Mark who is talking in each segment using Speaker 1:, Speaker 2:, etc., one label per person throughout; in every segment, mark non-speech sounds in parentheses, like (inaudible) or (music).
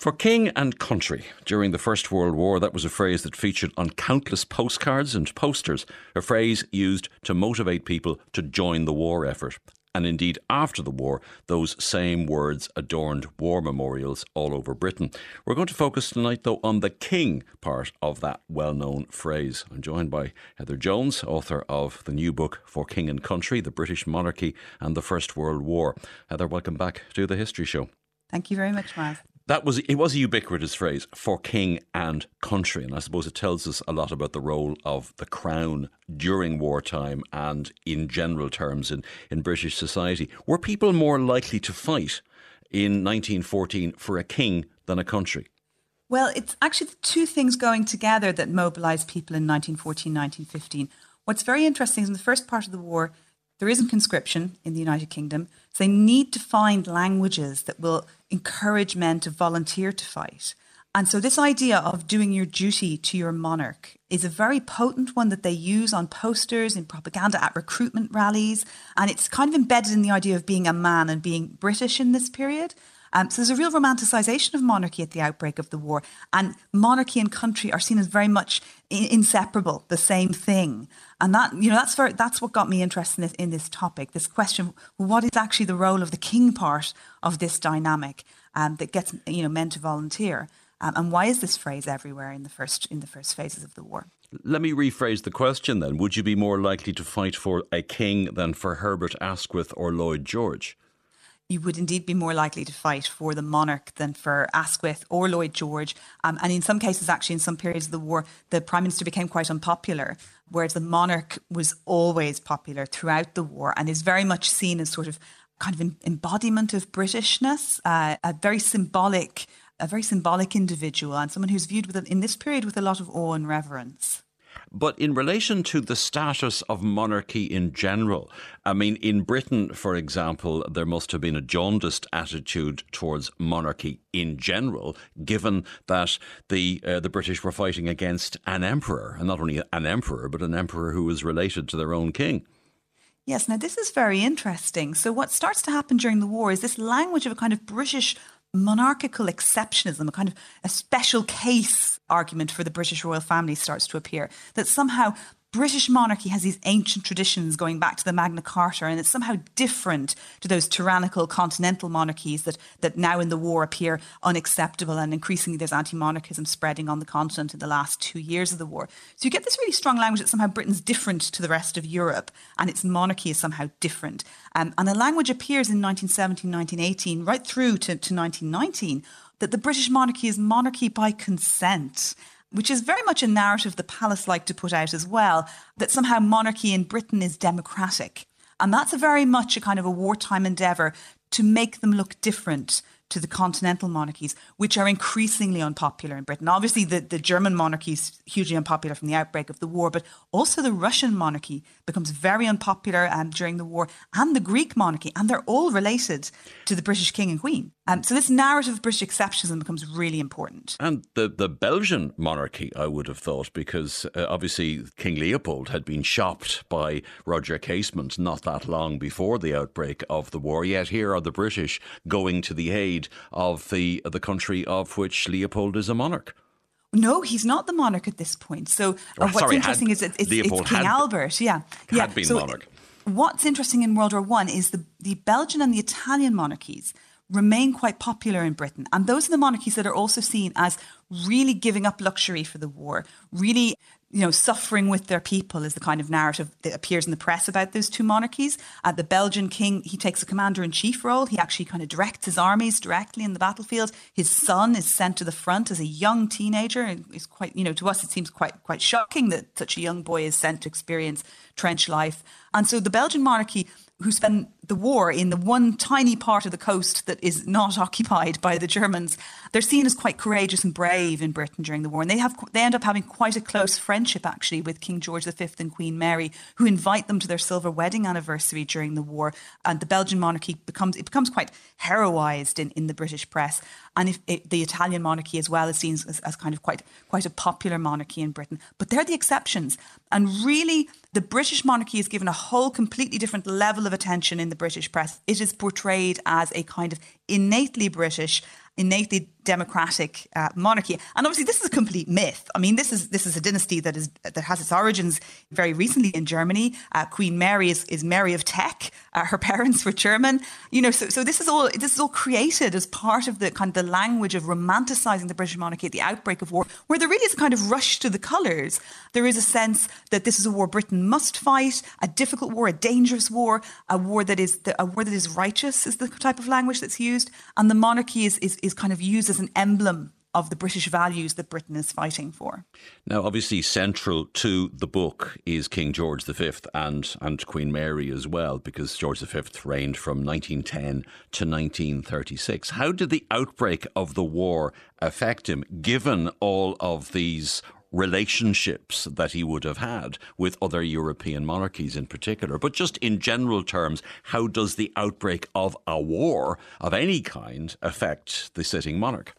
Speaker 1: For king and country during the First World War, that was a phrase that featured on countless postcards and posters, a phrase used to motivate people to join the war effort. And indeed, after the war, those same words adorned war memorials all over Britain. We're going to focus tonight, though, on the king part of that well known phrase. I'm joined by Heather Jones, author of the new book, For King and Country The British Monarchy and the First World War. Heather, welcome back to the History Show.
Speaker 2: Thank you very much, Myles
Speaker 1: that was it was a ubiquitous phrase for king and country and i suppose it tells us a lot about the role of the crown during wartime and in general terms in, in british society. Were people more likely to fight in 1914 for a king than a country?
Speaker 2: Well it's actually the two things going together that mobilized people in 1914 1915 what's very interesting is in the first part of the war there isn't conscription in the United Kingdom, so they need to find languages that will encourage men to volunteer to fight. And so, this idea of doing your duty to your monarch is a very potent one that they use on posters, in propaganda, at recruitment rallies. And it's kind of embedded in the idea of being a man and being British in this period. Um, so there's a real romanticization of monarchy at the outbreak of the war, and monarchy and country are seen as very much inseparable, the same thing. And that you know that's very, that's what got me interested in this, in this topic. This question: What is actually the role of the king part of this dynamic um, that gets you know men to volunteer? Um, and why is this phrase everywhere in the first in the first phases of the war?
Speaker 1: Let me rephrase the question then. Would you be more likely to fight for a king than for Herbert Asquith or Lloyd George?
Speaker 2: You would indeed be more likely to fight for the monarch than for Asquith or Lloyd George. Um, and in some cases, actually, in some periods of the war, the prime minister became quite unpopular, whereas the monarch was always popular throughout the war and is very much seen as sort of kind of an embodiment of Britishness, uh, a very symbolic, a very symbolic individual, and someone who's viewed with in this period with a lot of awe and reverence.
Speaker 1: But in relation to the status of monarchy in general, I mean, in Britain, for example, there must have been a jaundiced attitude towards monarchy in general, given that the uh, the British were fighting against an emperor, and not only an emperor, but an emperor who was related to their own king.
Speaker 2: Yes, now this is very interesting. So, what starts to happen during the war is this language of a kind of British monarchical exceptionism, a kind of a special case argument for the British royal family starts to appear. That somehow British monarchy has these ancient traditions going back to the Magna Carta, and it's somehow different to those tyrannical continental monarchies that, that now in the war appear unacceptable. And increasingly, there's anti monarchism spreading on the continent in the last two years of the war. So you get this really strong language that somehow Britain's different to the rest of Europe, and its monarchy is somehow different. Um, and the language appears in 1917, 1918, right through to, to 1919, that the British monarchy is monarchy by consent which is very much a narrative the palace like to put out as well, that somehow monarchy in Britain is democratic. And that's very much a kind of a wartime endeavour to make them look different to the continental monarchies, which are increasingly unpopular in Britain. Obviously, the, the German monarchy is hugely unpopular from the outbreak of the war, but also the Russian monarchy becomes very unpopular um, during the war, and the Greek monarchy, and they're all related to the British king and queen. Um, so this narrative of British exceptionism becomes really important.
Speaker 1: And the, the Belgian monarchy, I would have thought, because uh, obviously King Leopold had been shopped by Roger Casement not that long before the outbreak of the war. Yet here are the British going to the aid of the the country of which Leopold is a monarch.
Speaker 2: No, he's not the monarch at this point. So uh, what's sorry, interesting had, is it's, it's, it's King Albert. Yeah,
Speaker 1: had
Speaker 2: yeah.
Speaker 1: been
Speaker 2: so
Speaker 1: monarch.
Speaker 2: What's interesting in World War One is the the Belgian and the Italian monarchies remain quite popular in Britain. And those are the monarchies that are also seen as really giving up luxury for the war, really you know, suffering with their people is the kind of narrative that appears in the press about those two monarchies. Uh, the Belgian king, he takes a commander in chief role. He actually kind of directs his armies directly in the battlefield. His son is sent to the front as a young teenager. And it's quite, you know, to us, it seems quite, quite shocking that such a young boy is sent to experience trench life. And so the Belgian monarchy who spend the war in the one tiny part of the coast that is not (laughs) occupied by the Germans, they're seen as quite courageous and brave in Britain during the war. And they have they end up having quite a close friendship actually with King George V and Queen Mary, who invite them to their silver wedding anniversary during the war. And the Belgian monarchy becomes it becomes quite heroized in, in the British press. And if it, the Italian monarchy as well is seen as, as kind of quite quite a popular monarchy in Britain. But they're the exceptions. And really the British monarchy is given a whole completely different level of attention in the British press. It is portrayed as a kind of innately British, innately democratic uh, monarchy. And obviously, this is a complete myth. I mean, this is this is a dynasty that is that has its origins very recently in Germany. Uh, Queen Mary is, is Mary of Teck. Uh, her (laughs) parents were German. You know, so so this is all this is all created as part of the kind of the language of romanticizing the British monarchy at the outbreak of war, where there really is a kind of rush to the colours. There is a sense that this is a war Britain must fight, a difficult war, a dangerous war, a war that is the, a war that is righteous is the type of language that's used, and the monarchy is is, is kind of used as an emblem of the British values that Britain is fighting for.
Speaker 1: Now, obviously, central to the book is King George V and, and Queen Mary as well, because George V reigned from 1910 to 1936. How did the outbreak of the war affect him, given all of these relationships that he would have had with other European monarchies in particular. But just in general terms, how does the outbreak of a war of any kind affect the sitting monarch?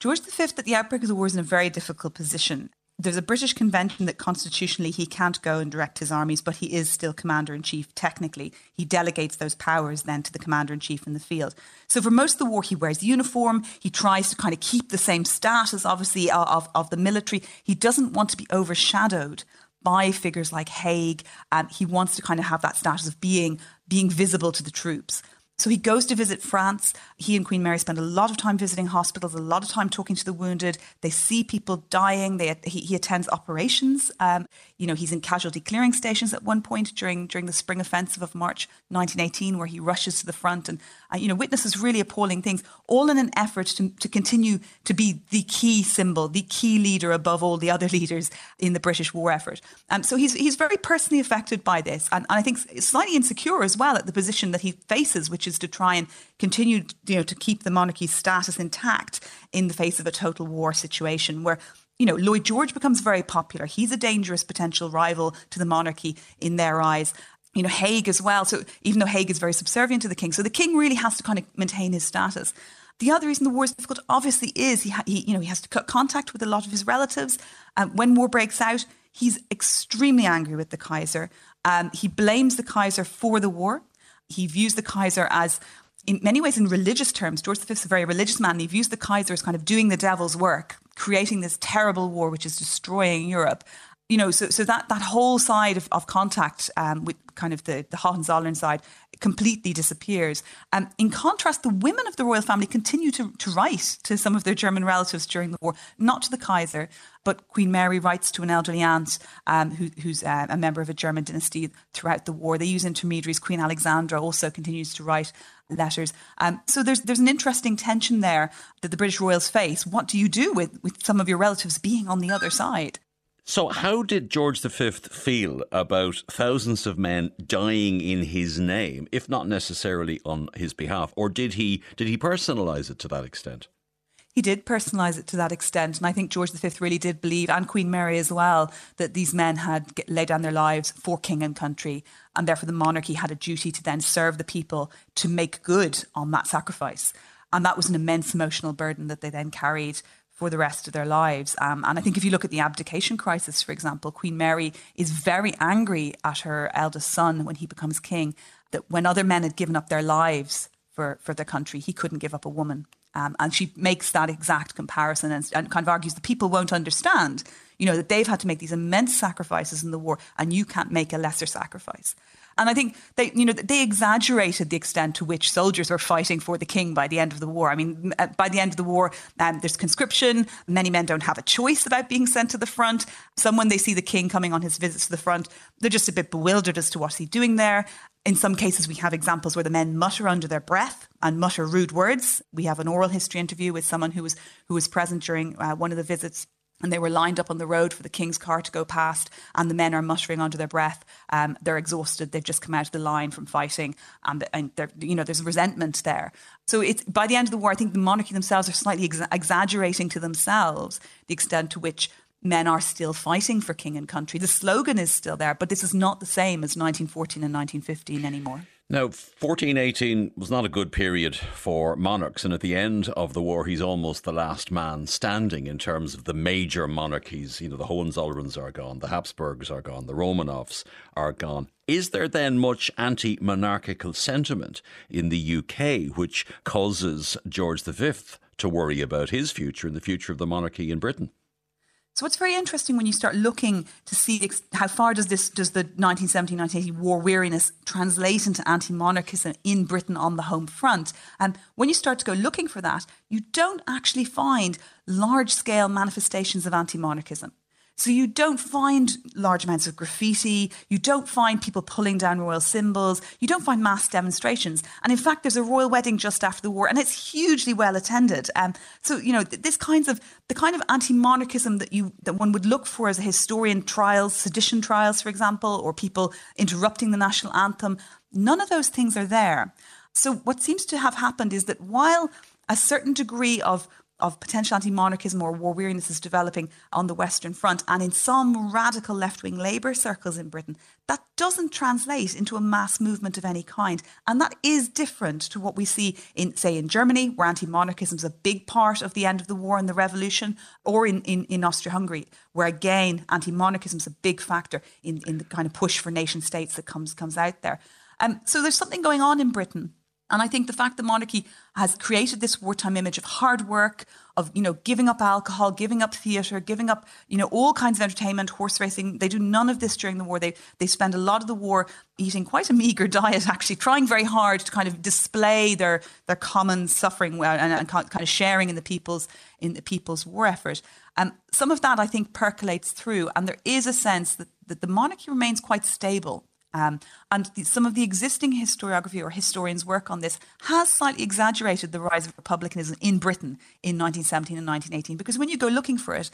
Speaker 2: George V, at the outbreak of the war, is in a very difficult position. There's a British convention that constitutionally he can't go and direct his armies, but he is still commander in chief technically. He delegates those powers then to the commander in chief in the field. So for most of the war, he wears uniform. He tries to kind of keep the same status, obviously, of, of the military. He doesn't want to be overshadowed by figures like Haig. Um, he wants to kind of have that status of being being visible to the troops. So he goes to visit France. He and Queen Mary spend a lot of time visiting hospitals, a lot of time talking to the wounded. They see people dying. They, he, he attends operations. Um, you know, he's in casualty clearing stations at one point during during the spring offensive of March 1918, where he rushes to the front and uh, you know witnesses really appalling things, all in an effort to, to continue to be the key symbol, the key leader above all the other (laughs) leaders in the British war effort. Um, so he's he's very personally affected by this, and, and I think slightly insecure as well at the position that he faces, which which is to try and continue, you know, to keep the monarchy's status intact in the face of a total war situation where you know, Lloyd George becomes very popular. He's a dangerous potential rival to the monarchy in their eyes. You know, Haig as well. So even though Haig is very subservient to the king, so the king really has to kind of maintain his status. The other reason the war is difficult, obviously, is he, ha- he you know, he has to cut contact with a lot of his relatives. Um, when war breaks out, he's extremely angry with the Kaiser. Um, he blames the Kaiser for the war. He views the Kaiser as in many ways, in religious terms, George V is a very religious man. He views the Kaiser as kind of doing the devil's work, creating this terrible war which is destroying Europe. You know, so so that that whole side of, of contact um, with kind of the the Hohenzollern side completely disappears. Um, in contrast, the women of the royal family continue to, to write to some of their German relatives during the war, not to the Kaiser, but Queen Mary writes to an elderly aunt um, who, who's uh, a member of a German dynasty throughout the war. They use intermediaries. Queen Alexandra also continues to write letters. Um, so there's there's an interesting tension there that the British royals face. What do you do with, with some of your relatives being on the other side?
Speaker 1: So, how did George V feel about thousands of men dying in his name, if not necessarily on his behalf, or did he did he personalise it to that extent?
Speaker 2: He did personalise it to that extent, and I think George V really did believe, and Queen Mary as well, that these men had laid down their lives for king and country, and therefore the monarchy had a duty to then serve the people to make good on that sacrifice. And that was an immense emotional burden that they then carried for the rest of their lives. Um, and I think if you look at the abdication crisis, for example, Queen Mary is very angry at her eldest son when he becomes king, that when other men had given up their lives for, for their country, he couldn't give up a woman. Um, and she makes that exact comparison and, and kind of argues that people won't understand, you know, that they've had to make these immense sacrifices in the war and you can't make a lesser sacrifice. And I think they, you know, they exaggerated the extent to which soldiers were fighting for the king by the end of the war. I mean, uh, by the end of the war, um, there's conscription. Many men don't have a choice about being sent to the front. Some, when they see the king coming on his visits to the front, they're just a bit bewildered as to what's he doing there. In some cases, we have examples where the men mutter under their breath and mutter rude words. We have an oral history interview with someone who was who was present during uh, one of the visits and they were lined up on the road for the king's car to go past and the men are muttering under their breath. Um, they're exhausted. They've just come out of the line from fighting and, and you know there's resentment there. So it's by the end of the war i think the monarchy themselves are slightly ex- exaggerating to themselves the extent to which men are still fighting for king and country. The slogan is still there but this is not the same as 1914 and 1915 anymore
Speaker 1: now, 1418 was not a good period for monarchs, and at the end of the war, he's almost the last man standing in terms of the major monarchies. You know, the Hohenzollerns are gone, the Habsburgs are gone, the Romanovs are gone. Is there then much anti monarchical sentiment in the UK which causes George V to worry about his future and the future of the monarchy in Britain.
Speaker 2: So it's very interesting when you start looking to see how far does this does the 1970-1980 war weariness translate into anti-monarchism in Britain on the home front. And when you start to go looking for that, you don't actually find large-scale manifestations of anti-monarchism. So you don't find large amounts of graffiti, you don't find people pulling down royal symbols, you don't find mass demonstrations. And in fact, there's a royal wedding just after the war, and it's hugely well attended. Um, so you know this kinds of the kind of anti-monarchism that you that one would look for as a historian trials, sedition trials, for example, or people interrupting the national anthem. None of those things are there. So what seems to have happened is that while a certain degree of of potential anti monarchism or war weariness is developing on the Western Front and in some radical left wing Labour circles in Britain, that doesn't translate into a mass movement of any kind. And that is different to what we see in, say, in Germany, where anti monarchism is a big part of the end of the war and the revolution, or in, in, in Austria Hungary, where again, anti monarchism is a big factor in, in the kind of push for nation states that comes, comes out there. Um, so there's something going on in Britain and I think the fact that monarchy has created this wartime image of hard work, of you know giving up alcohol, giving up theatre, giving up you know all kinds of entertainment, horse racing. They do none of this during the war. They they spend a lot of the war eating quite a meager (laughs) diet, actually trying very hard to kind of display their their common suffering and, and kind of sharing in the people's in the people's war effort. And um, some of that I think percolates through, and there is a sense that, that the monarchy remains quite stable um, and the, some of the existing historiography or historians' work on this has slightly exaggerated the rise of republicanism in Britain in 1917 and 1918. Because when you go looking for it,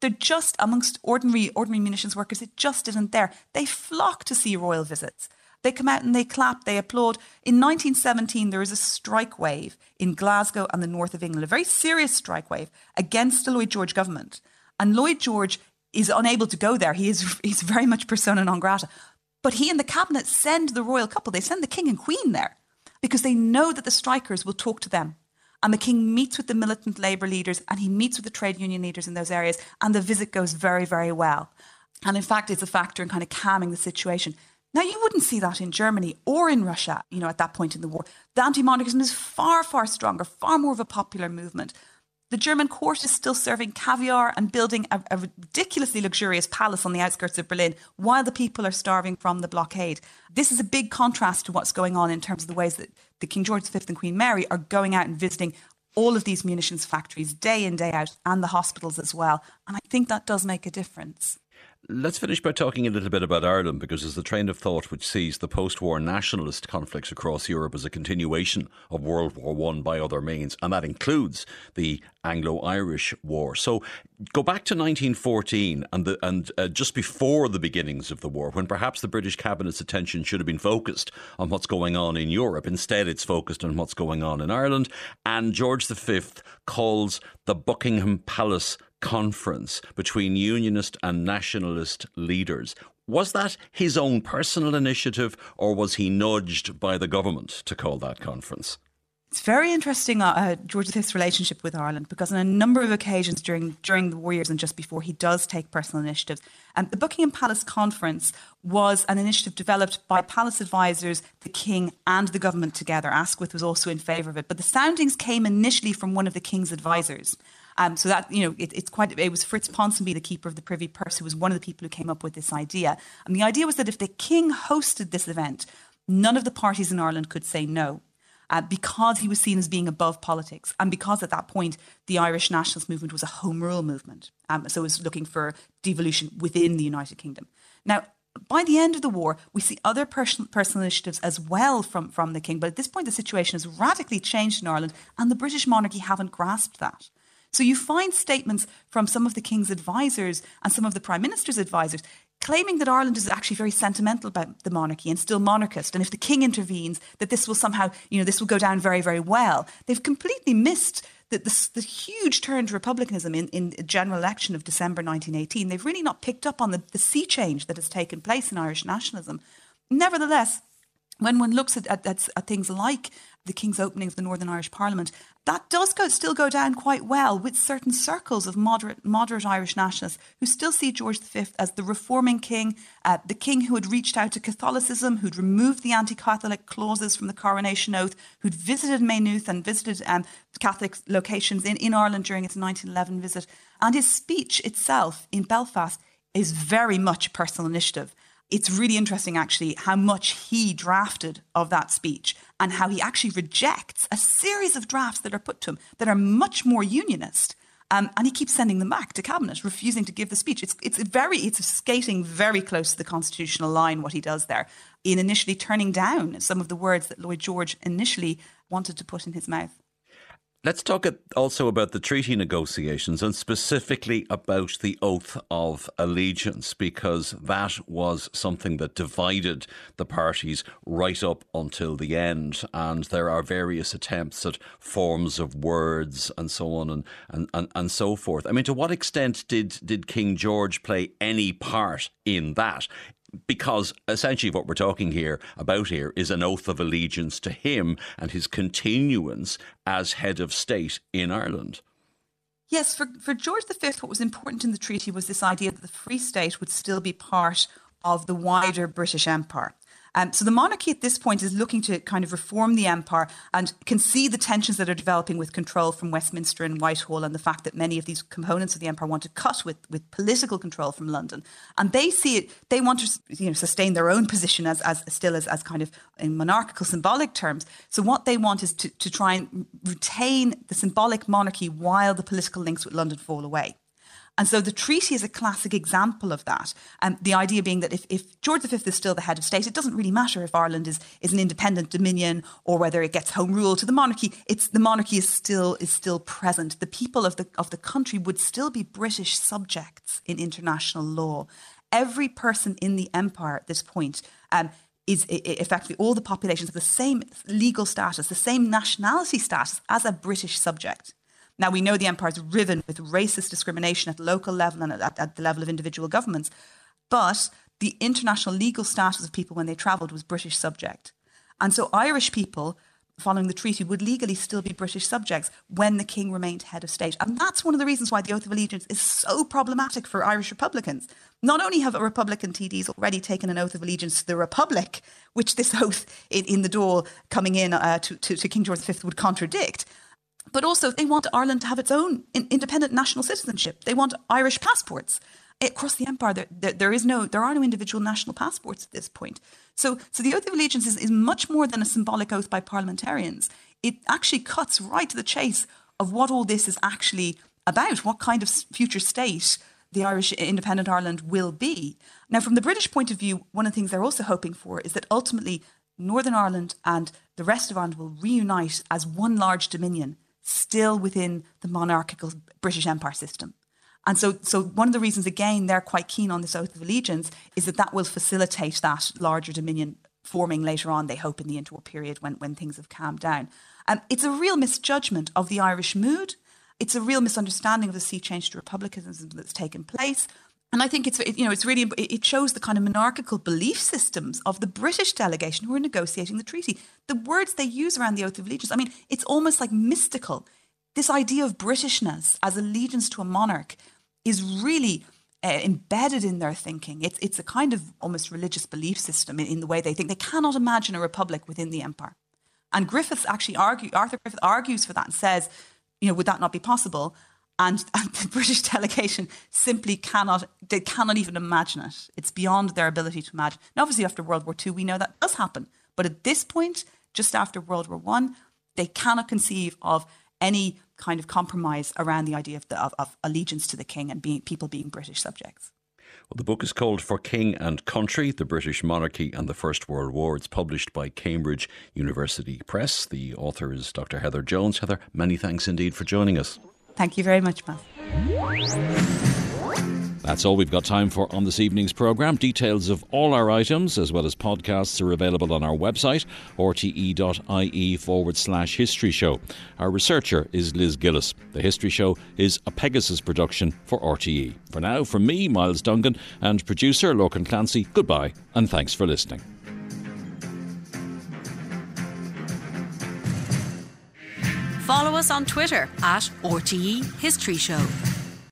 Speaker 2: they're just amongst ordinary ordinary munitions workers. It just isn't there. They flock to see royal visits. They come out and they clap, they applaud. In 1917, there is a strike wave in Glasgow and the north of England, a very serious strike wave against the Lloyd George government. And Lloyd George is unable to go there. He is (laughs) he's very much persona non grata. But he and the cabinet send the royal couple, they send the king and queen there because they know that the strikers will talk to them. And the king meets with the militant labour leaders and he meets with the trade union leaders in those areas. And the visit goes very, very well. And in fact, it's a factor in kind of calming the situation. Now, you wouldn't see that in Germany or in Russia, you know, at that point in the war. The anti monarchism is far, far stronger, far more of a popular movement. The German court is still serving caviar and building a, a, ridiculously luxurious palace on the outskirts of Berlin while the people are starving from the blockade. This is a big contrast to what's going on in terms of the ways that the King George V and Queen Mary are going out and visiting all of these munitions factories day in, day out, and the hospitals as well. And I think that does make a difference.
Speaker 1: Let's finish by talking a little bit about Ireland because there's the train of thought which sees the post war nationalist conflicts across Europe as a continuation of World War One by other means, and that includes the Anglo Irish War. So go back to 1914 and, the, and uh, just before the beginnings of the war, when perhaps the British cabinet's attention should have been focused on what's going on in Europe. Instead, it's focused on what's going on in Ireland. And George V calls the Buckingham Palace conference between unionist and nationalist leaders. Was that his own personal initiative, or was he nudged by the government to call that conference?
Speaker 2: It's very interesting, uh, uh, George V's relationship with Ireland, because on a number of occasions during during the war years and just before, he does take personal initiatives. And the Buckingham Palace Conference was an initiative developed by palace advisors, the king, and the government together. Asquith was also in favour of it, but the soundings came initially from one of the king's advisors. Um, so that you know, it, it's quite. It was Fritz Ponsonby, the keeper of the Privy Purse, who was one of the people who came up with this idea. And the idea was that if the king hosted this event, none of the parties in Ireland could say no. Uh, because he was seen as being above politics, and because at that point the Irish nationalist movement was a home rule movement, um, so it was looking for devolution within the United Kingdom. Now, by the end of the war, we see other personal, personal initiatives as well from, from the king. But at this point, the situation has radically changed in Ireland, and the British monarchy haven't grasped that. So you find statements from some of the king's advisors and some of the prime minister's advisors claiming that Ireland is actually very sentimental about the monarchy and still monarchist. And if the king intervenes, that this will somehow, you know, this will go down very, very well. They've completely missed the, the, huge turn to republicanism in, in the general election of December 1918. They've really not picked up on the, the sea change that has taken place in Irish nationalism. Nevertheless, when one looks at, at, at, things like the King's opening of the Northern Irish Parliament, that does go, still go down quite well with certain circles of moderate, moderate Irish nationalists who still see George V as the reforming king, uh, the king who had reached out to Catholicism, who'd removed the anti Catholic clauses from the coronation oath, who'd visited Maynooth and visited um, Catholic locations in, in Ireland during its 1911 visit. And his speech itself in Belfast is very much a personal initiative it's really interesting actually how much he drafted of that speech and how he actually rejects a series of drafts that are put to him that are much more unionist. Um, and he keeps sending them back to cabinet, refusing to give the speech. It's it's very it's skating very close to the constitutional line what he does there in initially turning down some of the words that Lloyd George initially wanted to put in his mouth.
Speaker 1: Let's talk also about the treaty negotiations and specifically about the oath of allegiance, because that was something that divided the parties right up until the end. And there are various attempts at forms of words and so on and, and, and, and so forth. I mean, to what extent did, did King George play any part in that? Because essentially what we're talking here about here is an oath of allegiance to him and his continuance as head of state in Ireland.
Speaker 2: Yes, for, for George V, what was important in the treaty was this idea that the Free State would still be part of the wider British Empire. Um, so the monarchy at this point is looking to kind of reform the empire and can see the tensions that are developing with control from Westminster and Whitehall and the fact that many of these components of the empire want to cut with, with political control from London. And they see it, they want to you know, sustain their own position as, as still as, as kind of in monarchical symbolic terms. So what they want is to, to try and retain the symbolic monarchy while the political links with London fall away. And so the treaty is a classic example of that. Um, the idea being that if, if George V is still the head of state, it doesn't really matter if Ireland is, is an independent dominion or whether it gets home rule to the monarchy. It's the monarchy is still is still present. The people of the of the country would still be British subjects in international law. Every person in the empire at this point um, is effectively all the populations have the same legal status, the same nationality status as a British subject. Now, we know the empire is riven with racist discrimination at local level and at, at the level of individual governments, but the international legal status of people when they travelled was British subject. And so Irish people, following the treaty, would legally still be British subjects when the king remained head of state. And that's one of the reasons why the Oath of Allegiance is so problematic for Irish Republicans. Not only have Republican TDs already taken an oath of allegiance to the Republic, which this (laughs) oath in, in the door coming in uh, to, to, to King George V would contradict, but also, they want Ireland to have its own independent national citizenship. They want Irish passports across the empire. There, there, there is no, there are no individual national passports at this point. So, so the oath of allegiance is, is much more than a symbolic oath by parliamentarians. It actually cuts right to the chase of what all this is actually about. What kind of future state the Irish independent Ireland will be. Now, from the British point of view, one of the things they're also hoping for is that ultimately Northern Ireland and the rest of Ireland will reunite as one large dominion still within the monarchical British Empire system. And so, so one of the reasons, again, they're quite keen on this oath of allegiance is that that will facilitate that larger dominion forming later on, they hope, in the interwar period when, when things have calmed down. Um, it's a real misjudgment of the Irish mood. It's a real misunderstanding of the sea change to republicanism that's taken place. And I think it's you know it's really it shows the kind of monarchical belief systems of the British delegation who are negotiating the treaty. The words they use around the oath of allegiance. I mean, it's almost like mystical. This idea of Britishness as allegiance to a monarch is really uh, embedded in their thinking. It's it's a kind of almost religious belief system in, in the way they think. They cannot imagine a republic within the empire. And Griffiths actually argue Arthur Griffith argues for that and says, you know, would that not be possible? And, (laughs) and, the British delegation simply cannot, they cannot even imagine it. It's beyond their ability to imagine. Now, obviously, after World War II, we know that does happen. But at this point, just after World War I, they cannot conceive of any kind of compromise around the idea of, the, of, of allegiance to the king and being, people being British subjects.
Speaker 1: Well, the book is called For King and Country The British Monarchy and the First World War. It's published by Cambridge University Press. The author is Dr. Heather Jones. Heather, many thanks indeed for joining us.
Speaker 2: Thank you very much, Matt.
Speaker 1: That's all we've got time for on this evening's programme. Details of all our items, as well as podcasts, are available on our website, rte.ie forward slash history show. Our researcher is Liz Gillis. The History Show is a Pegasus production for RTE. For now, from me, Myles Dungan, and producer Lorcan Clancy, goodbye, and thanks for listening.
Speaker 3: Us on Twitter at RTE History Show.